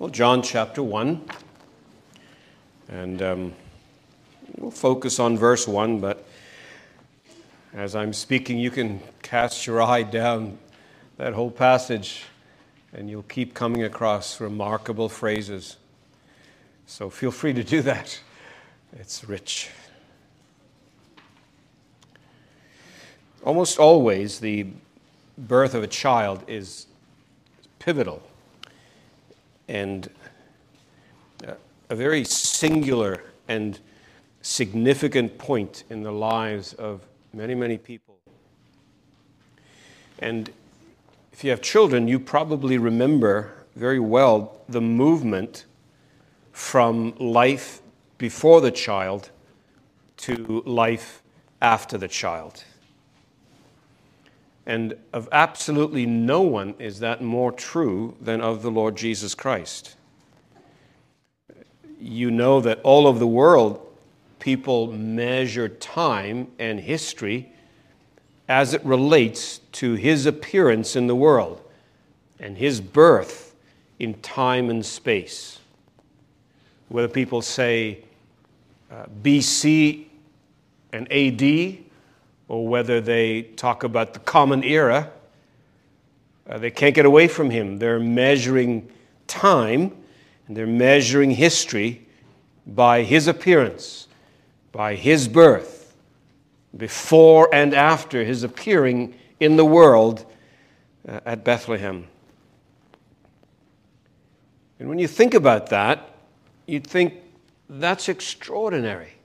Well, John chapter 1. And um, we'll focus on verse 1, but as I'm speaking, you can cast your eye down that whole passage and you'll keep coming across remarkable phrases. So feel free to do that. It's rich. Almost always, the birth of a child is pivotal and uh, a very singular and significant point in the lives of many, many people. And if you have children, you probably remember very well the movement from life before the child to life after the child. And of absolutely no one is that more true than of the Lord Jesus Christ. You know that all over the world, people measure time and history as it relates to his appearance in the world and his birth in time and space. Whether people say uh, BC and AD or whether they talk about the common era, uh, they can't get away from him. They're measuring time and they're measuring history by his appearance, by his birth, before and after his appearing in the world uh, at Bethlehem. And when you think about that, you'd think that's extraordinary.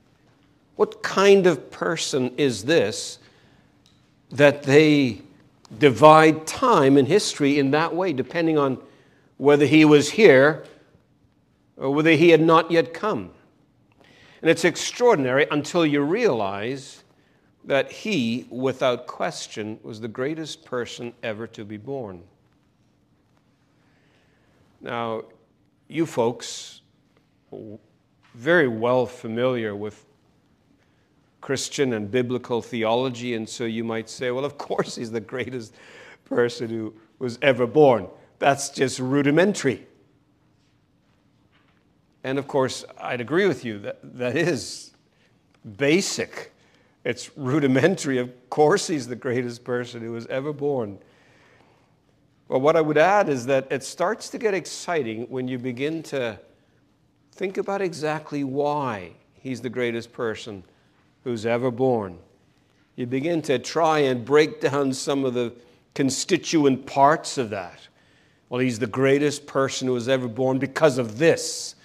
What kind of person is this that they divide time and history in that way, depending on whether he was here or whether he had not yet come? And it's extraordinary until you realize that he, without question, was the greatest person ever to be born. Now, you folks, very well familiar with Christian and biblical theology, and so you might say, well, of course he's the greatest person who was ever born. That's just rudimentary. And of course, I'd agree with you that that is basic. It's rudimentary. Of course, he's the greatest person who was ever born. Well, what I would add is that it starts to get exciting when you begin to think about exactly why he's the greatest person who's ever born. You begin to try and break down some of the constituent parts of that. Well, he's the greatest person who was ever born because of this.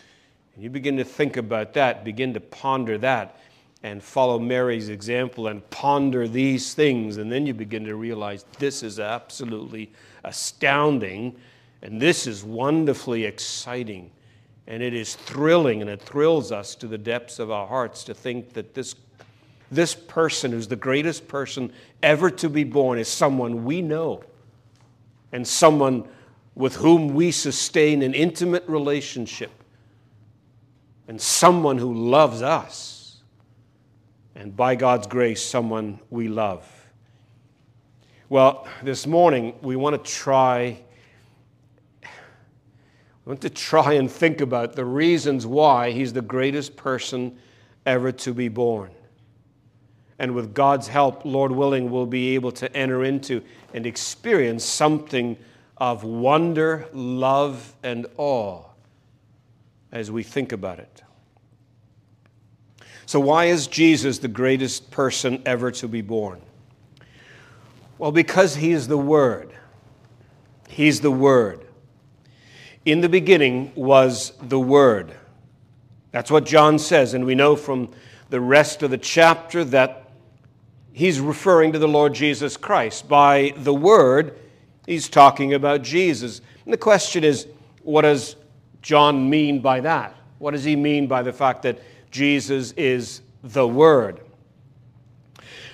And you begin to think about that, begin to ponder that, and follow Mary's example and ponder these things. And then you begin to realize this is absolutely astounding, and this is wonderfully exciting. And it is thrilling, and it thrills us to the depths of our hearts to think that this this person, who's the greatest person ever to be born, is someone we know and someone with whom we sustain an intimate relationship and someone who loves us. And by God's grace, someone we love. Well, this morning we want to try we want to try and think about the reasons why he's the greatest person ever to be born and with God's help, Lord willing, we'll be able to enter into and experience something of wonder, love, and awe as we think about it. So, why is Jesus the greatest person ever to be born? Well, because he is the Word. He's the Word. In the beginning was the Word. That's what John says, and we know from the rest of the chapter that he's referring to the Lord Jesus Christ. By the word, he's talking about Jesus. And the question is, what does John mean by that? What does he mean by the fact that Jesus is the Word?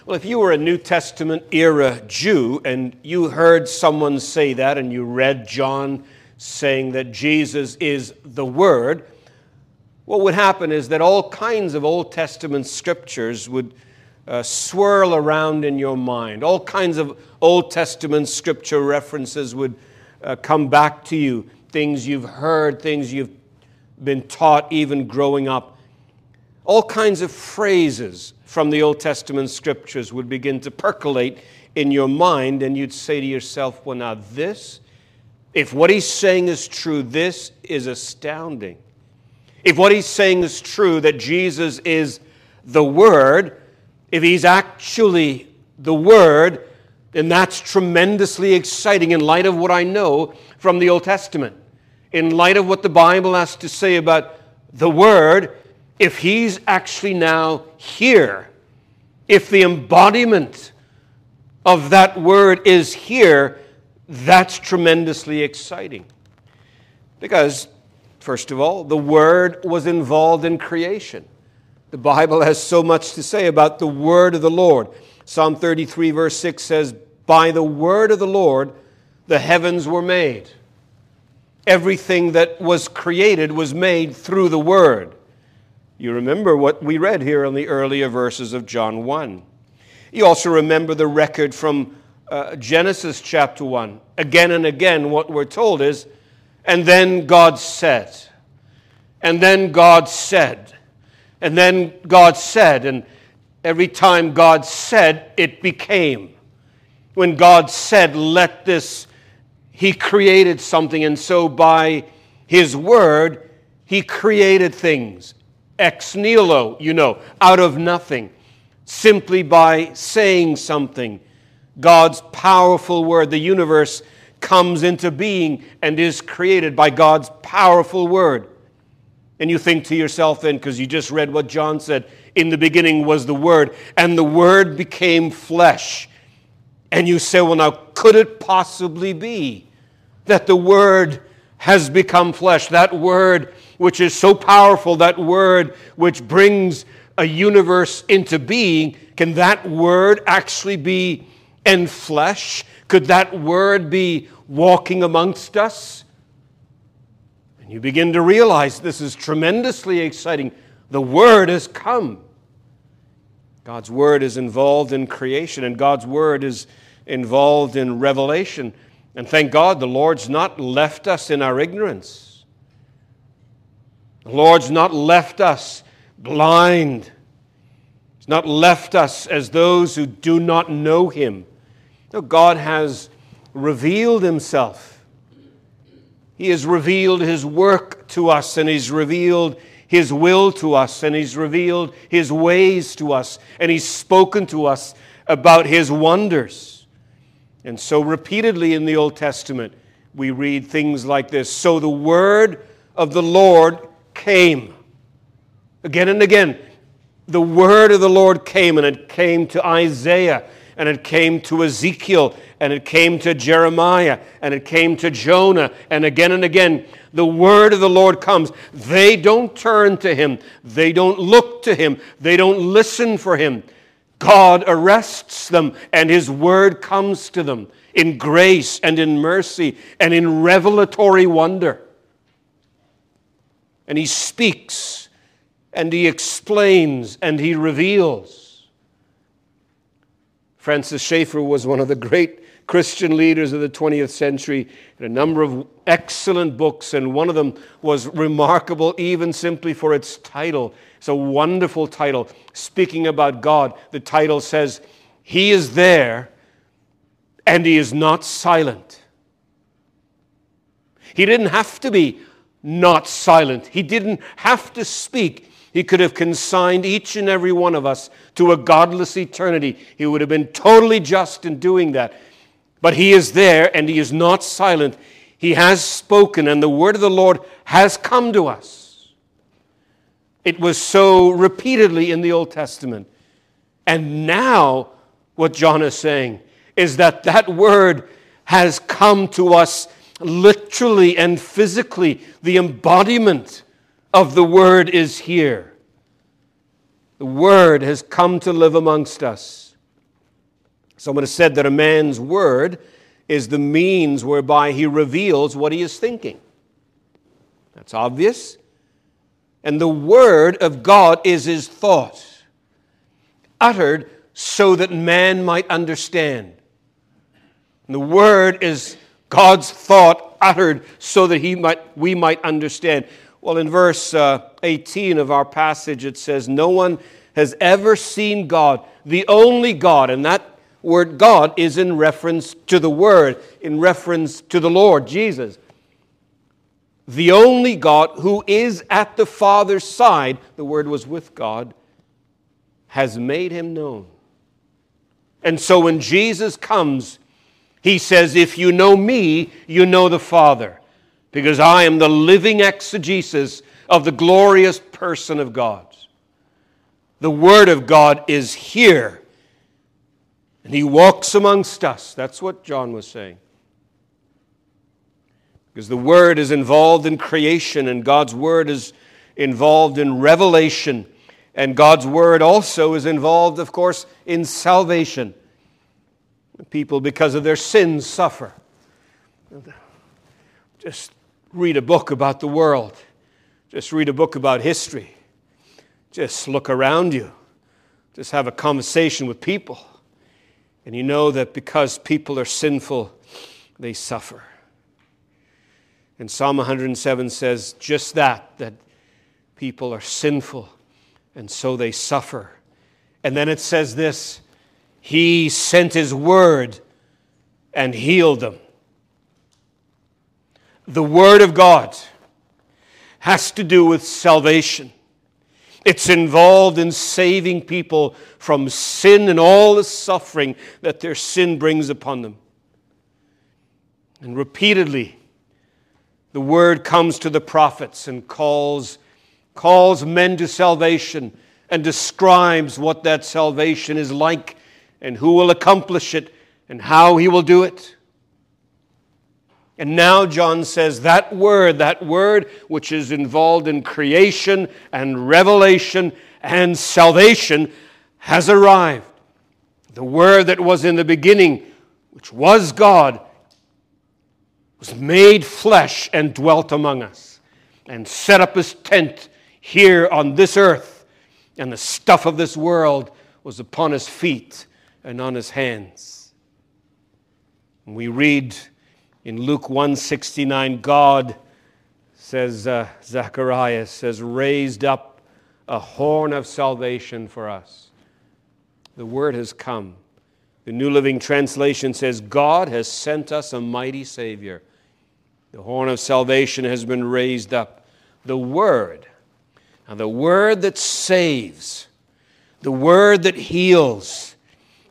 Well, if you were a New Testament era Jew and you heard someone say that and you read John saying that Jesus is the Word, what would happen is that all kinds of Old Testament scriptures would uh, swirl around in your mind. All kinds of Old Testament scripture references would uh, come back to you things you've heard, things you've been taught even growing up. All kinds of phrases from the Old Testament scriptures would begin to percolate in your mind, and you'd say to yourself, Well, now this, if what he's saying is true, this is astounding. If what he's saying is true, that Jesus is the Word, if he's actually the Word, then that's tremendously exciting in light of what I know from the Old Testament. In light of what the Bible has to say about the Word, if he's actually now here, if the embodiment of that Word is here, that's tremendously exciting. Because, first of all, the Word was involved in creation. The Bible has so much to say about the Word of the Lord. Psalm 33, verse 6 says, By the Word of the Lord the heavens were made. Everything that was created was made through the Word. You remember what we read here in the earlier verses of John 1. You also remember the record from uh, Genesis chapter 1. Again and again, what we're told is, and then God said, and then God said, and then God said, and every time God said, it became. When God said, let this, He created something, and so by His word, He created things. Ex nihilo, you know, out of nothing, simply by saying something. God's powerful word, the universe comes into being and is created by God's powerful word. And you think to yourself then, because you just read what John said, in the beginning was the Word, and the Word became flesh. And you say, well, now, could it possibly be that the Word has become flesh? That Word which is so powerful, that Word which brings a universe into being, can that Word actually be in flesh? Could that Word be walking amongst us? And you begin to realize this is tremendously exciting. The Word has come. God's Word is involved in creation, and God's Word is involved in revelation. And thank God the Lord's not left us in our ignorance. The Lord's not left us blind. He's not left us as those who do not know Him. No, God has revealed Himself he has revealed His work to us, and He's revealed His will to us, and He's revealed His ways to us, and He's spoken to us about His wonders. And so, repeatedly in the Old Testament, we read things like this So the word of the Lord came. Again and again, the word of the Lord came, and it came to Isaiah, and it came to Ezekiel, and it came to Jeremiah, and it came to Jonah, and again and again, the word of the Lord comes. They don't turn to him, they don't look to him, they don't listen for him. God arrests them, and his word comes to them in grace and in mercy and in revelatory wonder. And he speaks, and he explains, and he reveals. Francis Schaeffer was one of the great Christian leaders of the 20th century, and a number of excellent books, and one of them was remarkable even simply for its title. It's a wonderful title, speaking about God. The title says, He is there and He is not silent. He didn't have to be not silent, He didn't have to speak. He could have consigned each and every one of us to a godless eternity. He would have been totally just in doing that. But he is there and he is not silent. He has spoken, and the word of the Lord has come to us. It was so repeatedly in the Old Testament. And now, what John is saying is that that word has come to us literally and physically. The embodiment of the word is here. The word has come to live amongst us. Someone has said that a man's word is the means whereby he reveals what he is thinking. That's obvious. And the word of God is his thought, uttered so that man might understand. And the word is God's thought uttered so that he might, we might understand. Well, in verse uh, 18 of our passage, it says, No one has ever seen God, the only God. And that word God is in reference to the Word, in reference to the Lord Jesus. The only God who is at the Father's side, the Word was with God, has made him known. And so when Jesus comes, he says, If you know me, you know the Father, because I am the living exegesis of the glorious person of God. The Word of God is here, and He walks amongst us. That's what John was saying. Because the Word is involved in creation, and God's Word is involved in revelation. And God's word also is involved, of course, in salvation. People, because of their sins, suffer. Just read a book about the world, just read a book about history, just look around you, just have a conversation with people. And you know that because people are sinful, they suffer. And Psalm 107 says just that, that people are sinful and so they suffer. And then it says this He sent His word and healed them. The Word of God has to do with salvation. It's involved in saving people from sin and all the suffering that their sin brings upon them. And repeatedly, the word comes to the prophets and calls calls men to salvation and describes what that salvation is like and who will accomplish it and how he will do it. And now John says that word, that word which is involved in creation and revelation and salvation, has arrived. The word that was in the beginning, which was God, was made flesh and dwelt among us and set up his tent here on this earth, and the stuff of this world was upon his feet and on his hands. And we read in Luke 169, God says, uh, Zacharias says, raised up a horn of salvation for us. The word has come. The New Living Translation says, God has sent us a mighty Savior. The horn of salvation has been raised up. The word now, the word that saves, the word that heals,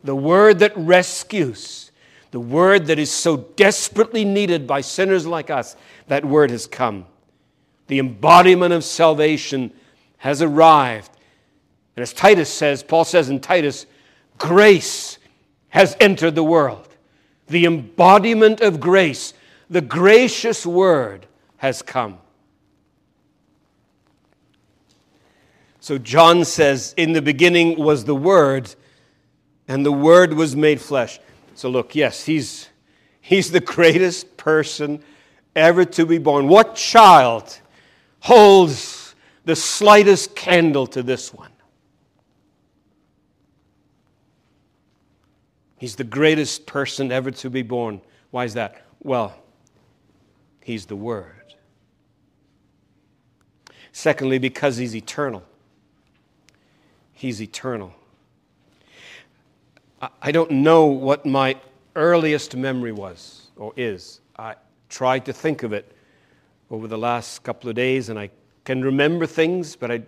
the word that rescues, the word that is so desperately needed by sinners like us, that word has come. The embodiment of salvation has arrived. And as Titus says, Paul says in Titus, grace has entered the world. The embodiment of grace, the gracious word has come. So John says, In the beginning was the Word, and the Word was made flesh. So look, yes, he's, he's the greatest person ever to be born. What child holds the slightest candle to this one? He's the greatest person ever to be born. Why is that? Well, he's the Word. Secondly, because he's eternal. He's eternal. I don't know what my earliest memory was or is. I tried to think of it over the last couple of days, and I can remember things, but I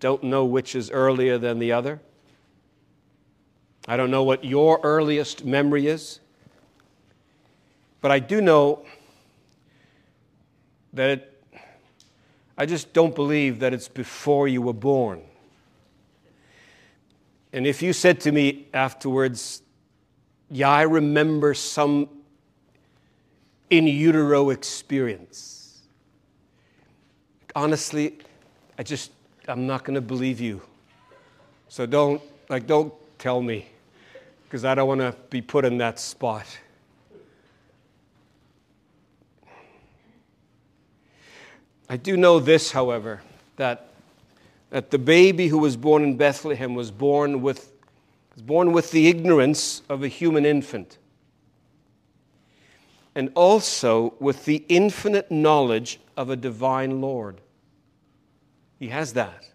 don't know which is earlier than the other. I don't know what your earliest memory is, but I do know that it, I just don't believe that it's before you were born. And if you said to me afterwards, Yeah, I remember some in utero experience, honestly, I just, I'm not going to believe you. So don't, like, don't tell me, because I don't want to be put in that spot. I do know this, however, that that the baby who was born in Bethlehem was born with, was born with the ignorance of a human infant. and also with the infinite knowledge of a divine Lord. He has that.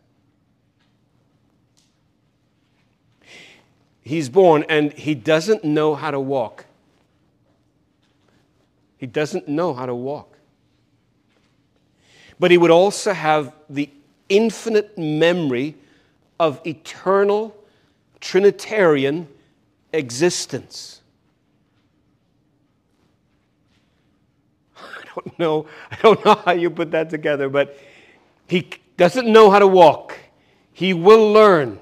He's born and he doesn't know how to walk. He doesn't know how to walk. But he would also have the infinite memory of eternal Trinitarian existence. I don't know. I don't know how you put that together, but he doesn't know how to walk. He will learn.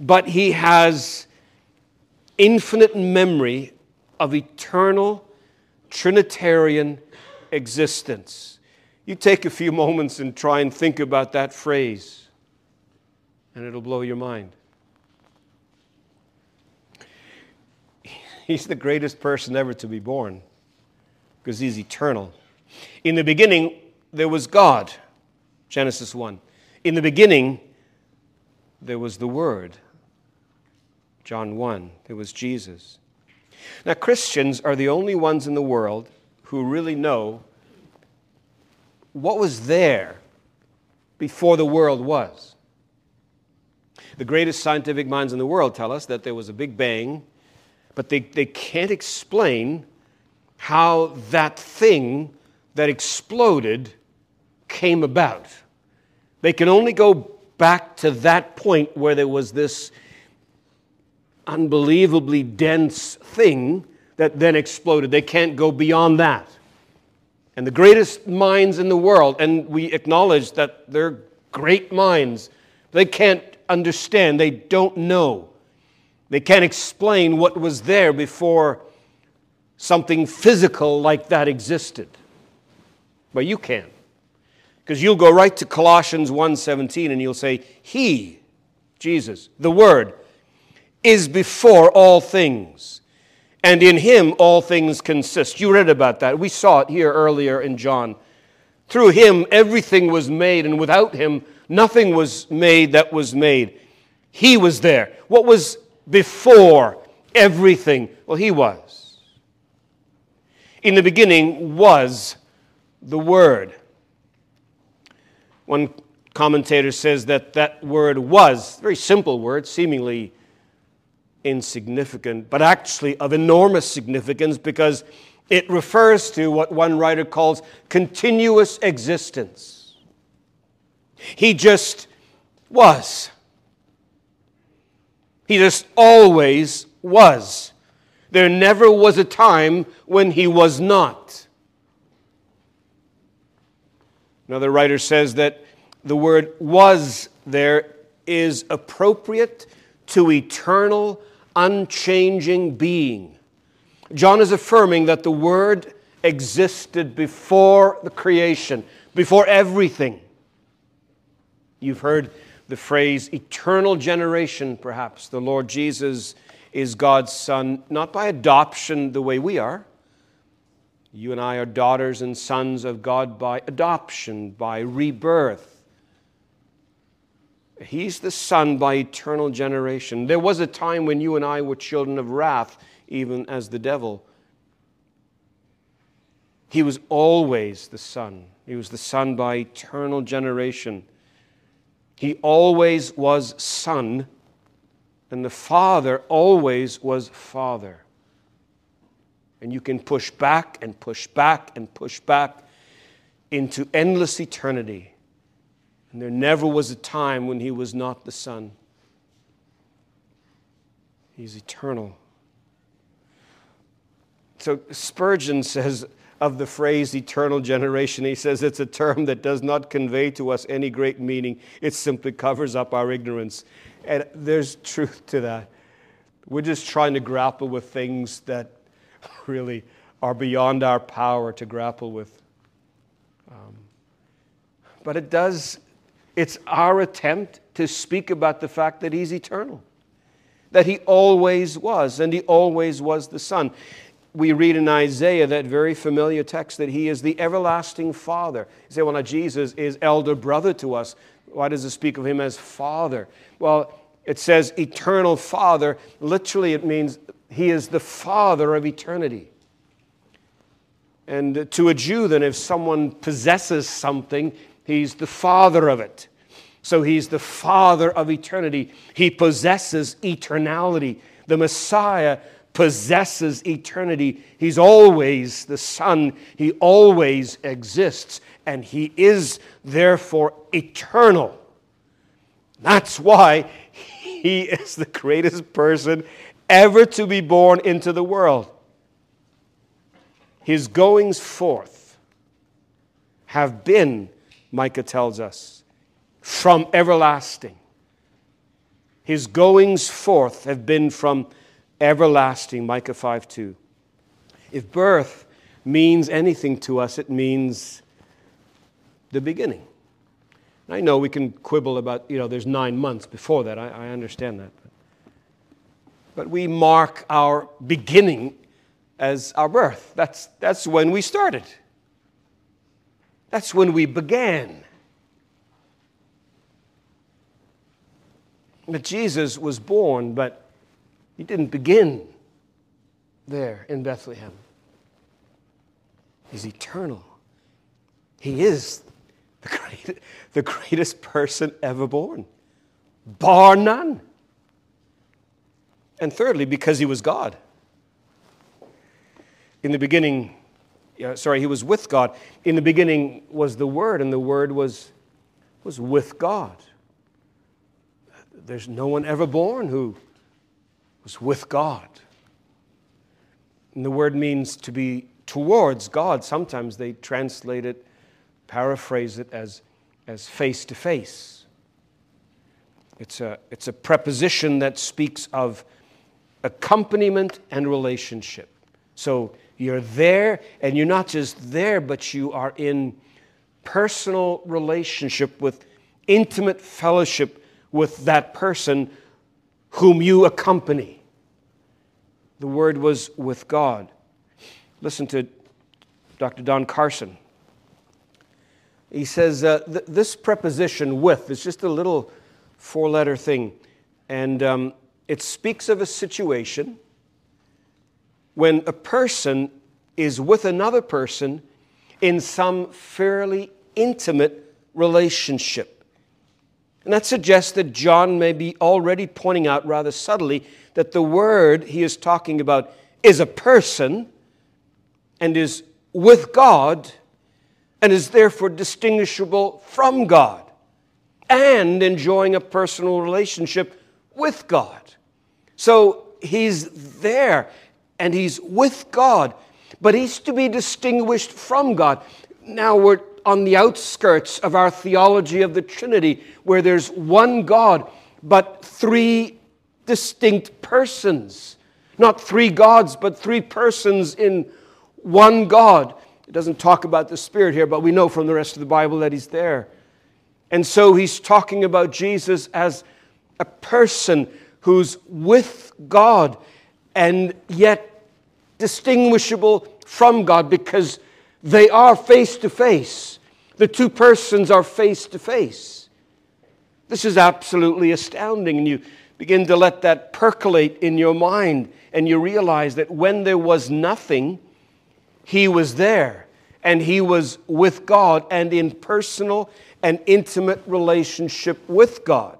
But he has infinite memory of eternal Trinitarian existence. You take a few moments and try and think about that phrase, and it'll blow your mind. He's the greatest person ever to be born because he's eternal. In the beginning, there was God, Genesis 1. In the beginning, there was the Word, John 1. There was Jesus. Now, Christians are the only ones in the world who really know what was there before the world was. The greatest scientific minds in the world tell us that there was a big bang, but they, they can't explain how that thing that exploded came about. They can only go back to that point where there was this unbelievably dense thing that then exploded. They can't go beyond that. And the greatest minds in the world, and we acknowledge that they're great minds, they can't understand, they don't know. They can't explain what was there before something physical like that existed. But you can. Because you'll go right to Colossians 1:17 and you'll say, "He, Jesus, the word is before all things, and in him all things consist. You read about that. We saw it here earlier in John. Through him everything was made, and without him nothing was made that was made. He was there. What was before everything? Well, he was. In the beginning was the Word. One commentator says that that word was, very simple word, seemingly insignificant, but actually of enormous significance because it refers to what one writer calls continuous existence. He just was. He just always was. There never was a time when he was not. Another writer says that the word was there is appropriate to eternal unchanging being. John is affirming that the Word existed before the creation, before everything. You've heard the phrase eternal generation, perhaps. The Lord Jesus is God's Son, not by adoption the way we are. You and I are daughters and sons of God by adoption, by rebirth. He's the Son by eternal generation. There was a time when you and I were children of wrath, even as the devil. He was always the Son. He was the Son by eternal generation. He always was Son, and the Father always was Father. And you can push back and push back and push back into endless eternity and there never was a time when he was not the Son. He's eternal. So Spurgeon says of the phrase eternal generation, he says it's a term that does not convey to us any great meaning. It simply covers up our ignorance. And there's truth to that. We're just trying to grapple with things that really are beyond our power to grapple with. Um, but it does it's our attempt to speak about the fact that He's eternal, that He always was, and He always was the Son. We read in Isaiah that very familiar text that He is the everlasting Father. You say, well, now Jesus is elder brother to us. Why does it speak of Him as Father? Well, it says eternal Father. Literally, it means He is the Father of eternity. And to a Jew, then, if someone possesses something, he's the father of it. So he's the father of eternity. He possesses eternality. The Messiah possesses eternity. He's always the Son. He always exists. And he is therefore eternal. That's why he is the greatest person ever to be born into the world. His goings forth have been, Micah tells us, from everlasting. His goings forth have been from everlasting, Micah 5 2. If birth means anything to us, it means the beginning. I know we can quibble about, you know, there's nine months before that. I, I understand that. But, but we mark our beginning as our birth. That's, that's when we started. That's when we began. But Jesus was born, but he didn't begin there in Bethlehem. He's eternal. He is the, great, the greatest person ever born, bar none. And thirdly, because he was God in the beginning, Uh, sorry, he was with God. In the beginning was the Word, and the Word was, was with God. There's no one ever born who was with God. And the word means to be towards God. Sometimes they translate it, paraphrase it as, as face to face. It's a, it's a preposition that speaks of accompaniment and relationship. So you're there, and you're not just there, but you are in personal relationship with intimate fellowship with that person whom you accompany. The word was with God. Listen to Dr. Don Carson. He says uh, th- this preposition with is just a little four letter thing, and um, it speaks of a situation when a person is with another person in some fairly intimate relationship. And that suggests that John may be already pointing out rather subtly that the word he is talking about is a person and is with God and is therefore distinguishable from God and enjoying a personal relationship with God. So he's there and he's with God, but he's to be distinguished from God. Now we're on the outskirts of our theology of the Trinity, where there's one God, but three distinct persons. Not three gods, but three persons in one God. It doesn't talk about the Spirit here, but we know from the rest of the Bible that He's there. And so He's talking about Jesus as a person who's with God and yet distinguishable from God because they are face to face. The two persons are face to face. This is absolutely astounding, and you begin to let that percolate in your mind, and you realize that when there was nothing, He was there, and He was with God and in personal and intimate relationship with God.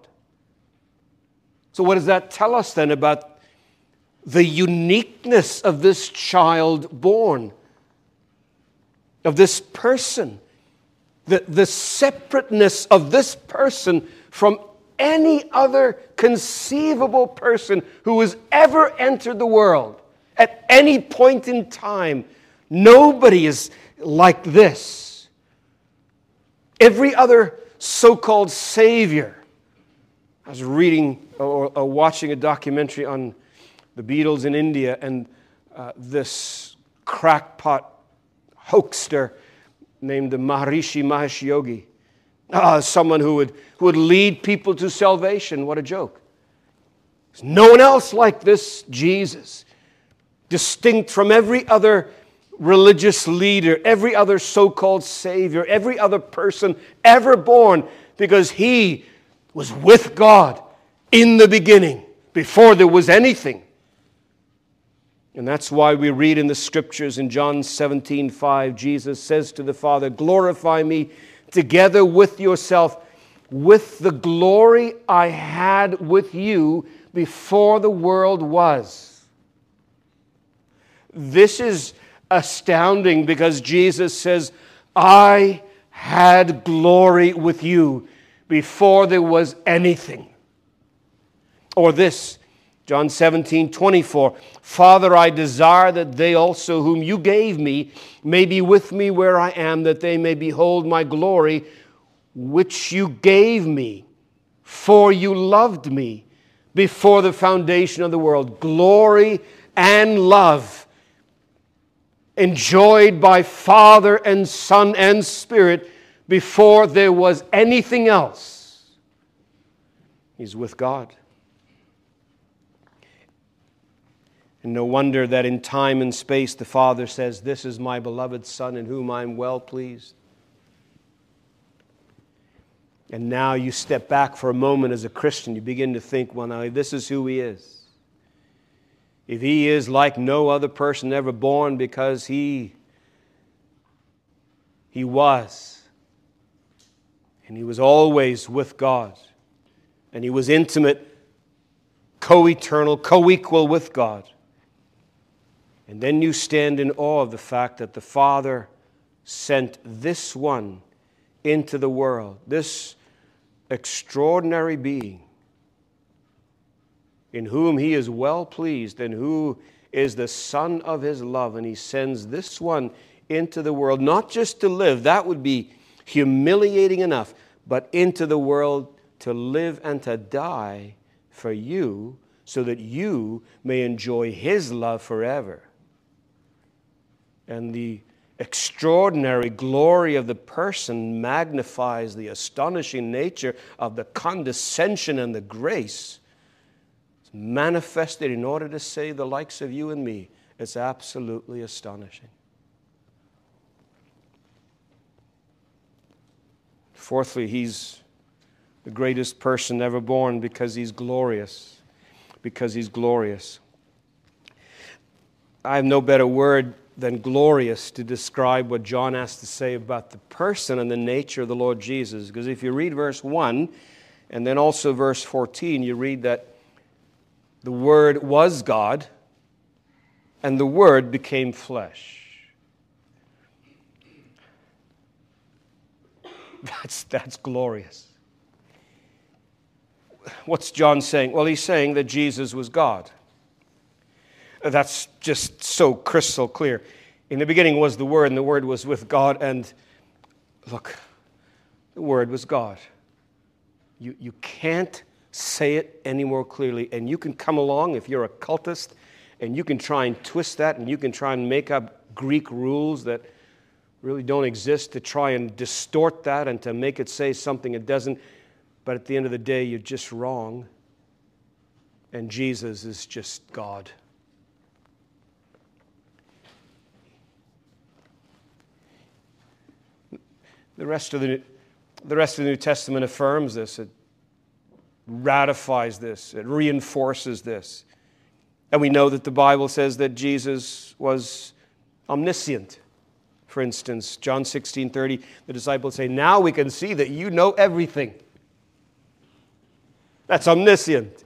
So, what does that tell us then about the uniqueness of this child born, of this person, the, the separateness of this person from any other conceivable person who has ever entered the world at any point in time. Nobody is like this. Every other so called Savior. I was reading or, or watching a documentary on the Beatles in India, and uh, this crackpot hoaxer named the Maharishi Mahesh Yogi. Ah, someone who would, who would lead people to salvation. What a joke. There's no one else like this Jesus, distinct from every other religious leader, every other so called Savior, every other person ever born, because he was with God in the beginning, before there was anything. And that's why we read in the scriptures in John 17 5, Jesus says to the Father, Glorify me together with yourself, with the glory I had with you before the world was. This is astounding because Jesus says, I had glory with you before there was anything. Or this, John 17, 24. Father, I desire that they also, whom you gave me, may be with me where I am, that they may behold my glory, which you gave me, for you loved me before the foundation of the world. Glory and love enjoyed by Father and Son and Spirit before there was anything else. He's with God. And no wonder that in time and space the Father says, This is my beloved Son in whom I'm well pleased. And now you step back for a moment as a Christian. You begin to think, well, now this is who He is. If He is like no other person ever born because He, he was, and He was always with God, and He was intimate, co eternal, co equal with God. And then you stand in awe of the fact that the Father sent this one into the world, this extraordinary being in whom he is well pleased and who is the Son of his love. And he sends this one into the world, not just to live, that would be humiliating enough, but into the world to live and to die for you so that you may enjoy his love forever. And the extraordinary glory of the person magnifies the astonishing nature of the condescension and the grace. It's manifested in order to save the likes of you and me. It's absolutely astonishing. Fourthly, he's the greatest person ever born because he's glorious. Because he's glorious. I have no better word than glorious to describe what John has to say about the person and the nature of the Lord Jesus. Because if you read verse 1 and then also verse 14, you read that the Word was God and the Word became flesh. That's, that's glorious. What's John saying? Well, he's saying that Jesus was God. That's just so crystal clear. In the beginning was the Word, and the Word was with God, and look, the Word was God. You, you can't say it any more clearly, and you can come along if you're a cultist, and you can try and twist that, and you can try and make up Greek rules that really don't exist to try and distort that and to make it say something it doesn't. But at the end of the day, you're just wrong. And Jesus is just God. The rest of the, the rest of the New Testament affirms this. It ratifies this. It reinforces this. And we know that the Bible says that Jesus was omniscient. For instance, John 16 30, the disciples say, Now we can see that you know everything. That's omniscient.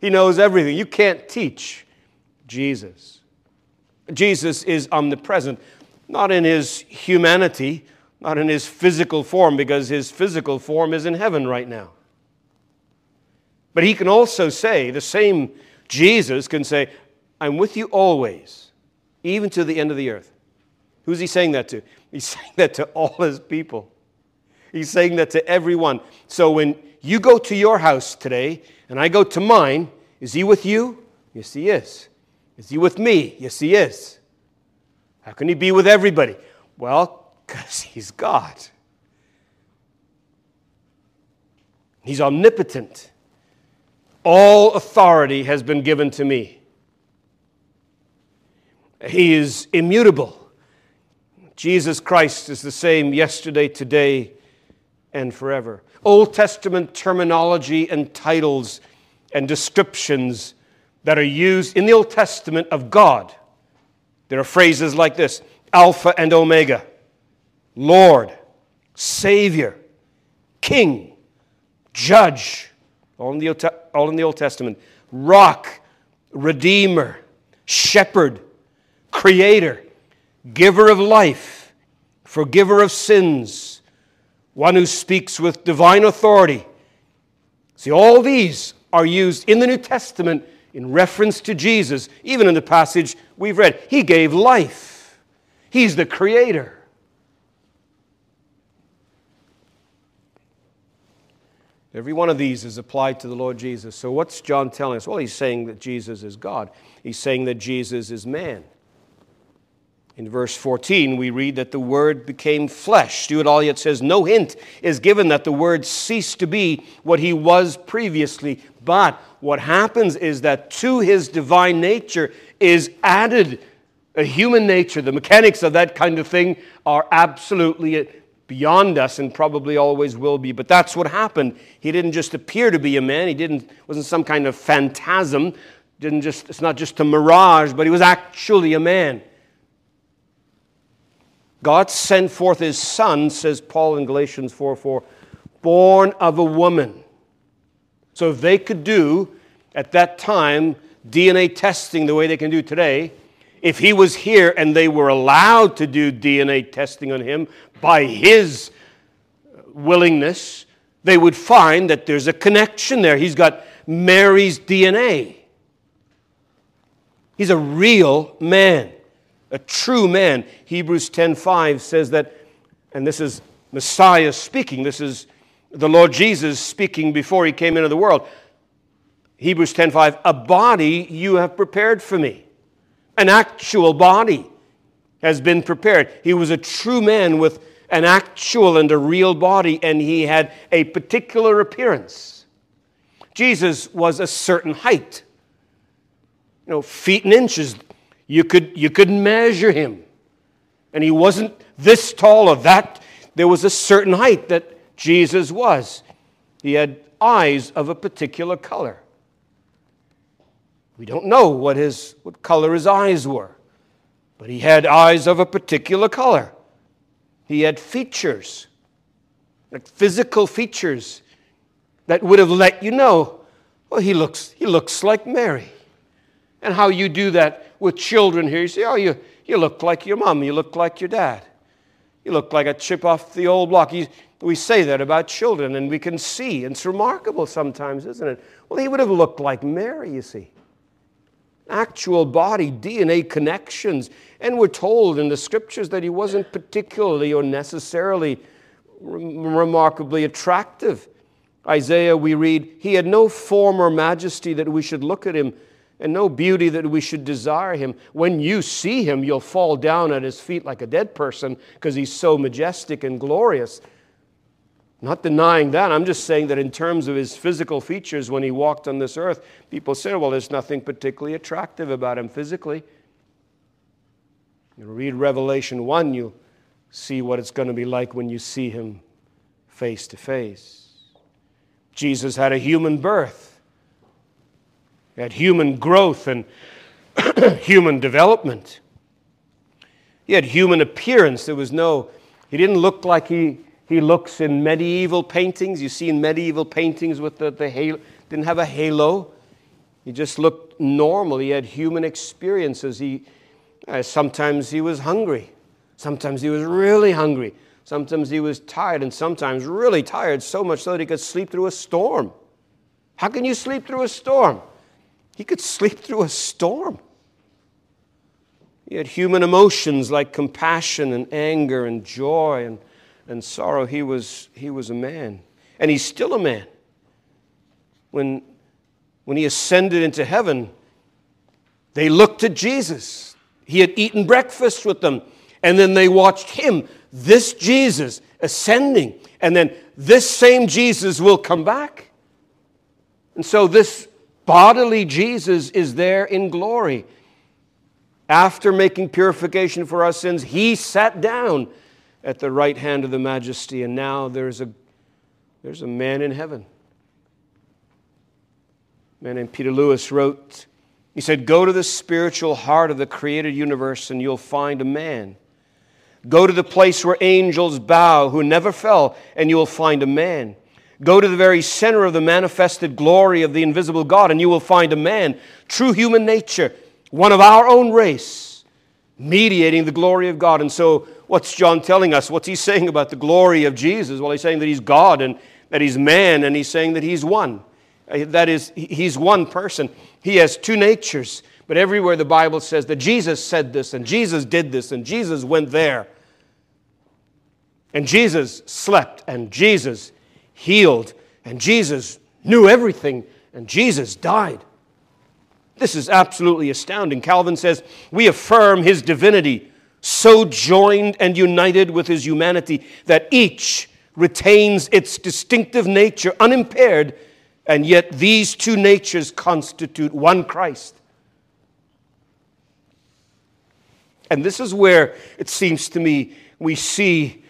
He knows everything. You can't teach Jesus. Jesus is omnipresent, not in his humanity, not in his physical form, because his physical form is in heaven right now. But he can also say, the same Jesus can say, I'm with you always, even to the end of the earth. Who's he saying that to? He's saying that to all his people. He's saying that to everyone. So when you go to your house today and I go to mine, is he with you? Yes, he is. Is he with me? Yes, he is. How can he be with everybody? Well, because he's God. He's omnipotent. All authority has been given to me. He is immutable. Jesus Christ is the same yesterday, today, and forever. Old Testament terminology and titles and descriptions that are used in the Old Testament of God There are phrases like this Alpha and Omega, Lord, Savior, King, Judge, all in the, all in the Old Testament, Rock, Redeemer, Shepherd, Creator, Giver of life, Forgiver of sins, one who speaks with divine authority. See, all these are used in the New Testament in reference to Jesus, even in the passage we've read. He gave life, He's the Creator. Every one of these is applied to the Lord Jesus. So, what's John telling us? Well, he's saying that Jesus is God, he's saying that Jesus is man. In verse 14, we read that the Word became flesh. Stuart Olyott says, No hint is given that the Word ceased to be what he was previously, but what happens is that to his divine nature is added a human nature. The mechanics of that kind of thing are absolutely beyond us and probably always will be. But that's what happened. He didn't just appear to be a man, he didn't, wasn't some kind of phantasm. Didn't just, it's not just a mirage, but he was actually a man. God sent forth his son, says Paul in Galatians 4 4, born of a woman. So if they could do at that time DNA testing the way they can do today, if he was here and they were allowed to do DNA testing on him by his willingness, they would find that there's a connection there. He's got Mary's DNA. He's a real man a true man. Hebrews 10:5 says that, and this is Messiah speaking. This is the Lord Jesus speaking before he came into the world. Hebrews 10:5, a body you have prepared for me. An actual body has been prepared. He was a true man with an actual and a real body, and he had a particular appearance. Jesus was a certain height, you know, feet and inches. You could, you could measure him. And he wasn't this tall or that. There was a certain height that Jesus was. He had eyes of a particular color. We don't know what, his, what color his eyes were, but he had eyes of a particular color. He had features, like physical features, that would have let you know, well, he looks, he looks like Mary. And how you do that with children here. You say, oh, you, you look like your mom, you look like your dad. You look like a chip off the old block. You, we say that about children, and we can see. It's remarkable sometimes, isn't it? Well, he would have looked like Mary, you see. Actual body, DNA connections. And we're told in the scriptures that he wasn't particularly or necessarily remarkably attractive. Isaiah, we read, He had no form or majesty that we should look at him and no beauty that we should desire him. When you see him, you'll fall down at his feet like a dead person because he's so majestic and glorious. Not denying that. I'm just saying that in terms of his physical features when he walked on this earth, people say, well, there's nothing particularly attractive about him physically. You read Revelation 1, you'll see what it's going to be like when you see him face to face. Jesus had a human birth. He had human growth and human development. He had human appearance. There was no, he didn't look like he, he looks in medieval paintings. You see in medieval paintings with the, the halo, didn't have a halo. He just looked normal. He had human experiences. He, uh, sometimes he was hungry. Sometimes he was really hungry. Sometimes he was tired, and sometimes really tired, so much so that he could sleep through a storm. How can you sleep through a storm? He could sleep through a storm. He had human emotions like compassion and anger and joy and, and sorrow. He was, he was a man. And he's still a man. When, when he ascended into heaven, they looked at Jesus. He had eaten breakfast with them. And then they watched him, this Jesus, ascending. And then this same Jesus will come back. And so this bodily Jesus is there in glory. After making purification for our sins, he sat down at the right hand of the majesty, and now there's a, there's a man in heaven. A man named Peter Lewis wrote He said, Go to the spiritual heart of the created universe and you'll find a man. Go to the place where angels bow who never fell and you will find a man. Go to the very center of the manifested glory of the invisible God and you will find a man, true human nature, one of our own race, mediating the glory of God. And so, what's John telling us? What's he saying about the glory of Jesus? Well, he's saying that he's God and that he's man, and he's saying that he's one. Uh, that is, he's one person. He has two natures. But everywhere the Bible says that Jesus said this, and Jesus did this, and Jesus went there, and Jesus slept, and Jesus healed, and Jesus knew everything, and Jesus died. This is absolutely astounding. Calvin says, We affirm his divinity, so joined and united with his humanity that each retains its distinctive nature unimpaired and yet, these two natures constitute one Christ. And this is where it seems to me we see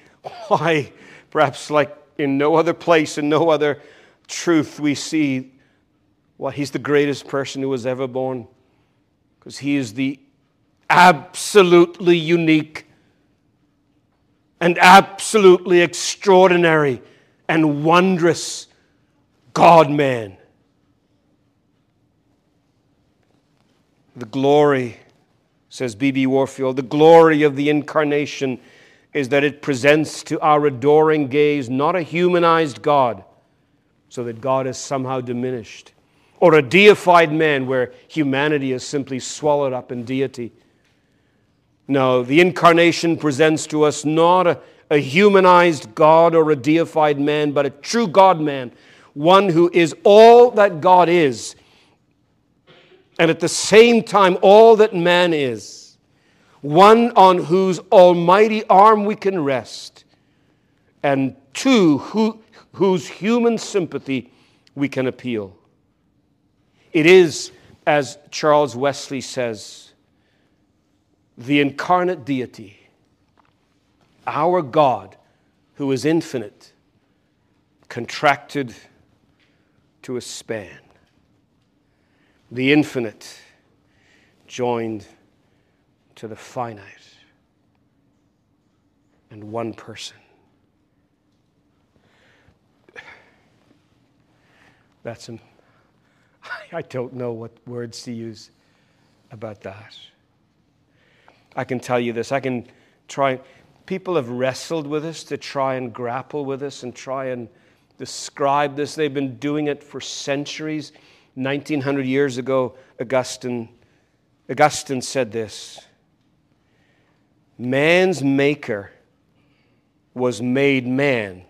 why, perhaps like in no other place, in no other truth, we see why he's the greatest person who was ever born. Because he is the absolutely unique and absolutely extraordinary and wondrous God man. The glory, says B.B. Warfield, the glory of the incarnation is that it presents to our adoring gaze not a humanized God, so that God is somehow diminished, or a deified man where humanity is simply swallowed up in deity. No, the incarnation presents to us not a, a humanized God or a deified man, but a true God man one who is all that God is, and at the same time, all that man is, one on whose almighty arm we can rest, and two, who, whose human sympathy we can appeal. It is, as Charles Wesley says, the incarnate deity, our God, who is infinite, contracted to a span. The infinite joined to the finite. And one person. That's um, an, I don't know what words to use about that. I can tell you this. I can try. People have wrestled with us to try and grapple with us and try and describe this. They've been doing it for centuries. 1900 years ago, Augustine, Augustine said this Man's maker was made man,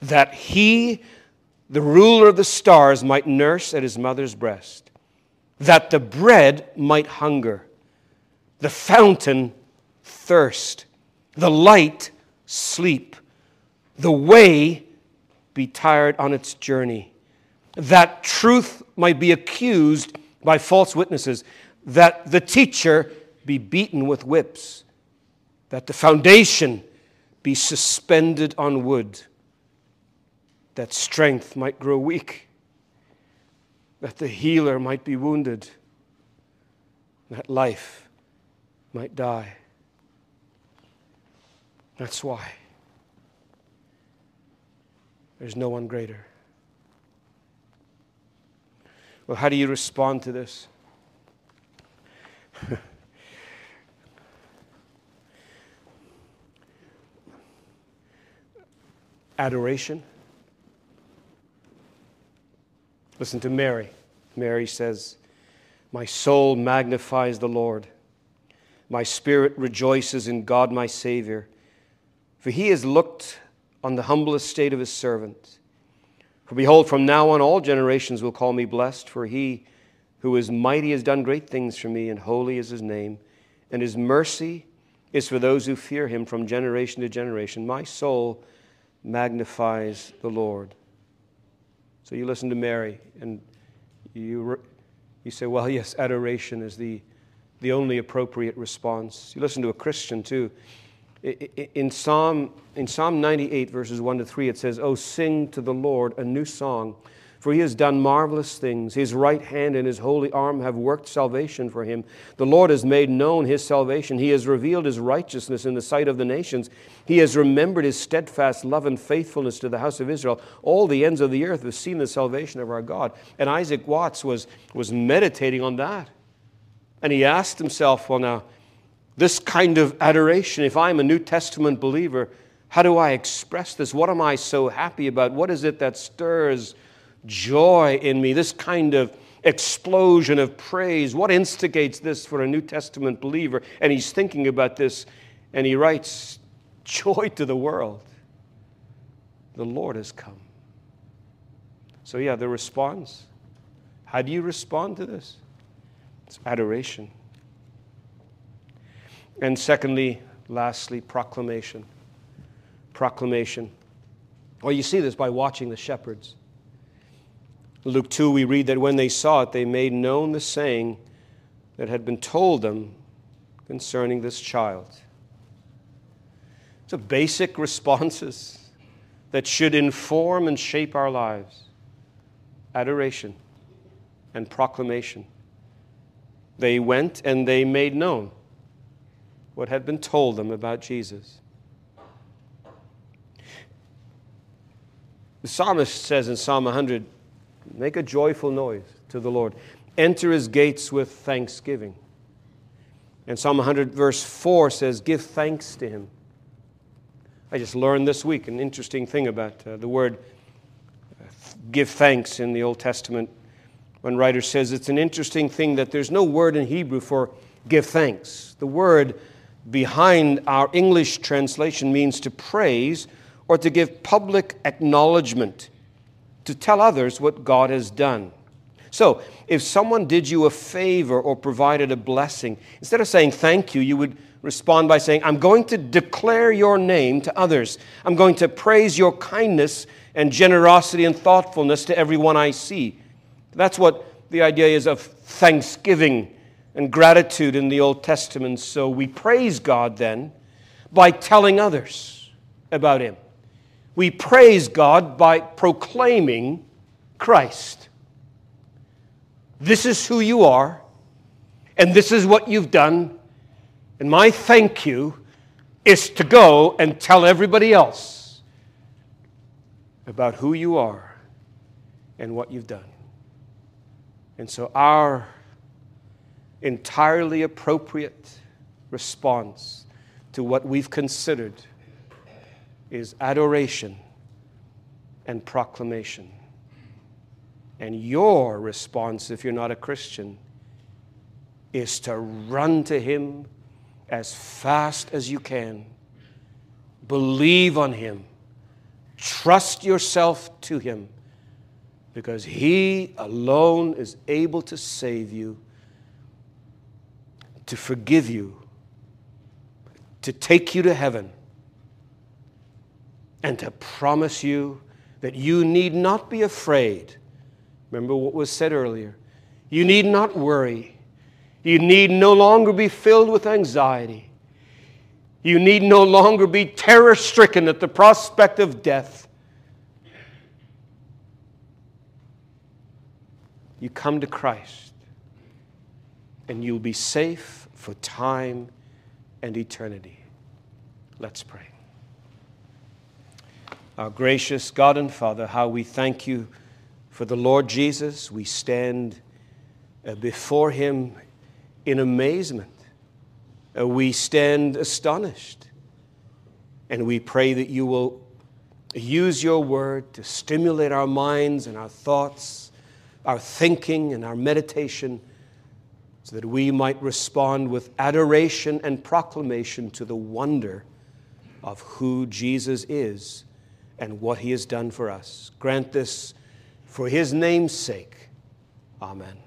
that he, the ruler of the stars, might nurse at his mother's breast, that the bread might hunger, the fountain thirst, the light sleep, the way be tired on its journey, that truth might be accused by false witnesses, that the teacher be beaten with whips, that the foundation be suspended on wood, that strength might grow weak, that the healer might be wounded, that life might die. That's why. There's no one greater. Well, how do you respond to this? Adoration. Listen to Mary. Mary says, My soul magnifies the Lord. My spirit rejoices in God my Savior, for he has looked on the humble estate of his servant. For behold, from now on all generations will call me blessed, for he who is mighty has done great things for me, and holy is his name. And his mercy is for those who fear him from generation to generation. My soul magnifies the Lord. So you listen to Mary, and you, you say, well, yes, adoration is the, the only appropriate response. You listen to a Christian, too in Psalm, in Psalm 98, verses 1 to 3, it says, Oh, sing to the Lord a new song, for he has done marvelous things. His right hand and his holy arm have worked salvation for him. The Lord has made known his salvation. He has revealed his righteousness in the sight of the nations. He has remembered his steadfast love and faithfulness to the house of Israel. All the ends of the earth have seen the salvation of our God. And Isaac Watts was, was meditating on that. And he asked himself, well, now, this kind of adoration, if I'm a New Testament believer, how do I express this? What am I so happy about? What is it that stirs joy in me, this kind of explosion of praise. What instigates this for a New Testament believer? And he's thinking about this and he writes, Joy to the world. The Lord has come. So, yeah, the response. How do you respond to this? It's adoration. And secondly, lastly, proclamation. Proclamation. Well, you see this by watching the shepherds. Luke 2, we read that when they saw it, they made known the saying that had been told them concerning this child. So, basic responses that should inform and shape our lives adoration and proclamation. They went and they made known what had been told them about Jesus. The psalmist says in Psalm 100, Make a joyful noise to the Lord. Enter his gates with thanksgiving. And Psalm 100, verse 4 says, Give thanks to him. I just learned this week an interesting thing about uh, the word uh, give thanks in the Old Testament. One writer says it's an interesting thing that there's no word in Hebrew for give thanks. The word behind our English translation means to praise or to give public acknowledgement to tell others what God has done. So, if someone did you a favor or provided a blessing, instead of saying thank you, you would respond by saying, I'm going to declare your name to others. I'm going to praise your kindness and generosity and thoughtfulness to everyone I see. That's what the idea is of thanksgiving and gratitude in the Old Testament. So we praise God then by telling others about Him. We praise God by proclaiming Christ. This is who you are, and this is what you've done, and my thank you is to go and tell everybody else about who you are and what you've done. And so, our entirely appropriate response to what we've considered is adoration and proclamation. And your response, if you're not a Christian, is to run to Him as fast as you can. Believe on Him. Trust yourself to Him because He alone is able to save you, to forgive you, to take you to heaven and to promise you that you need not be afraid. Remember what was said earlier. You need not worry. You need no longer be filled with anxiety. You need no longer be terror stricken at the prospect of death. You come to Christ, and you'll be safe for time and eternity. Let's pray. Our gracious God and Father, how we thank you for the Lord Jesus. We stand uh, before him in amazement. Uh, we stand astonished. And we pray that you will use your word to stimulate our minds and our thoughts, our thinking and our meditation, so that we might respond with adoration and proclamation to the wonder of who Jesus is and what he has done for us. Grant this for his name's sake. Amen.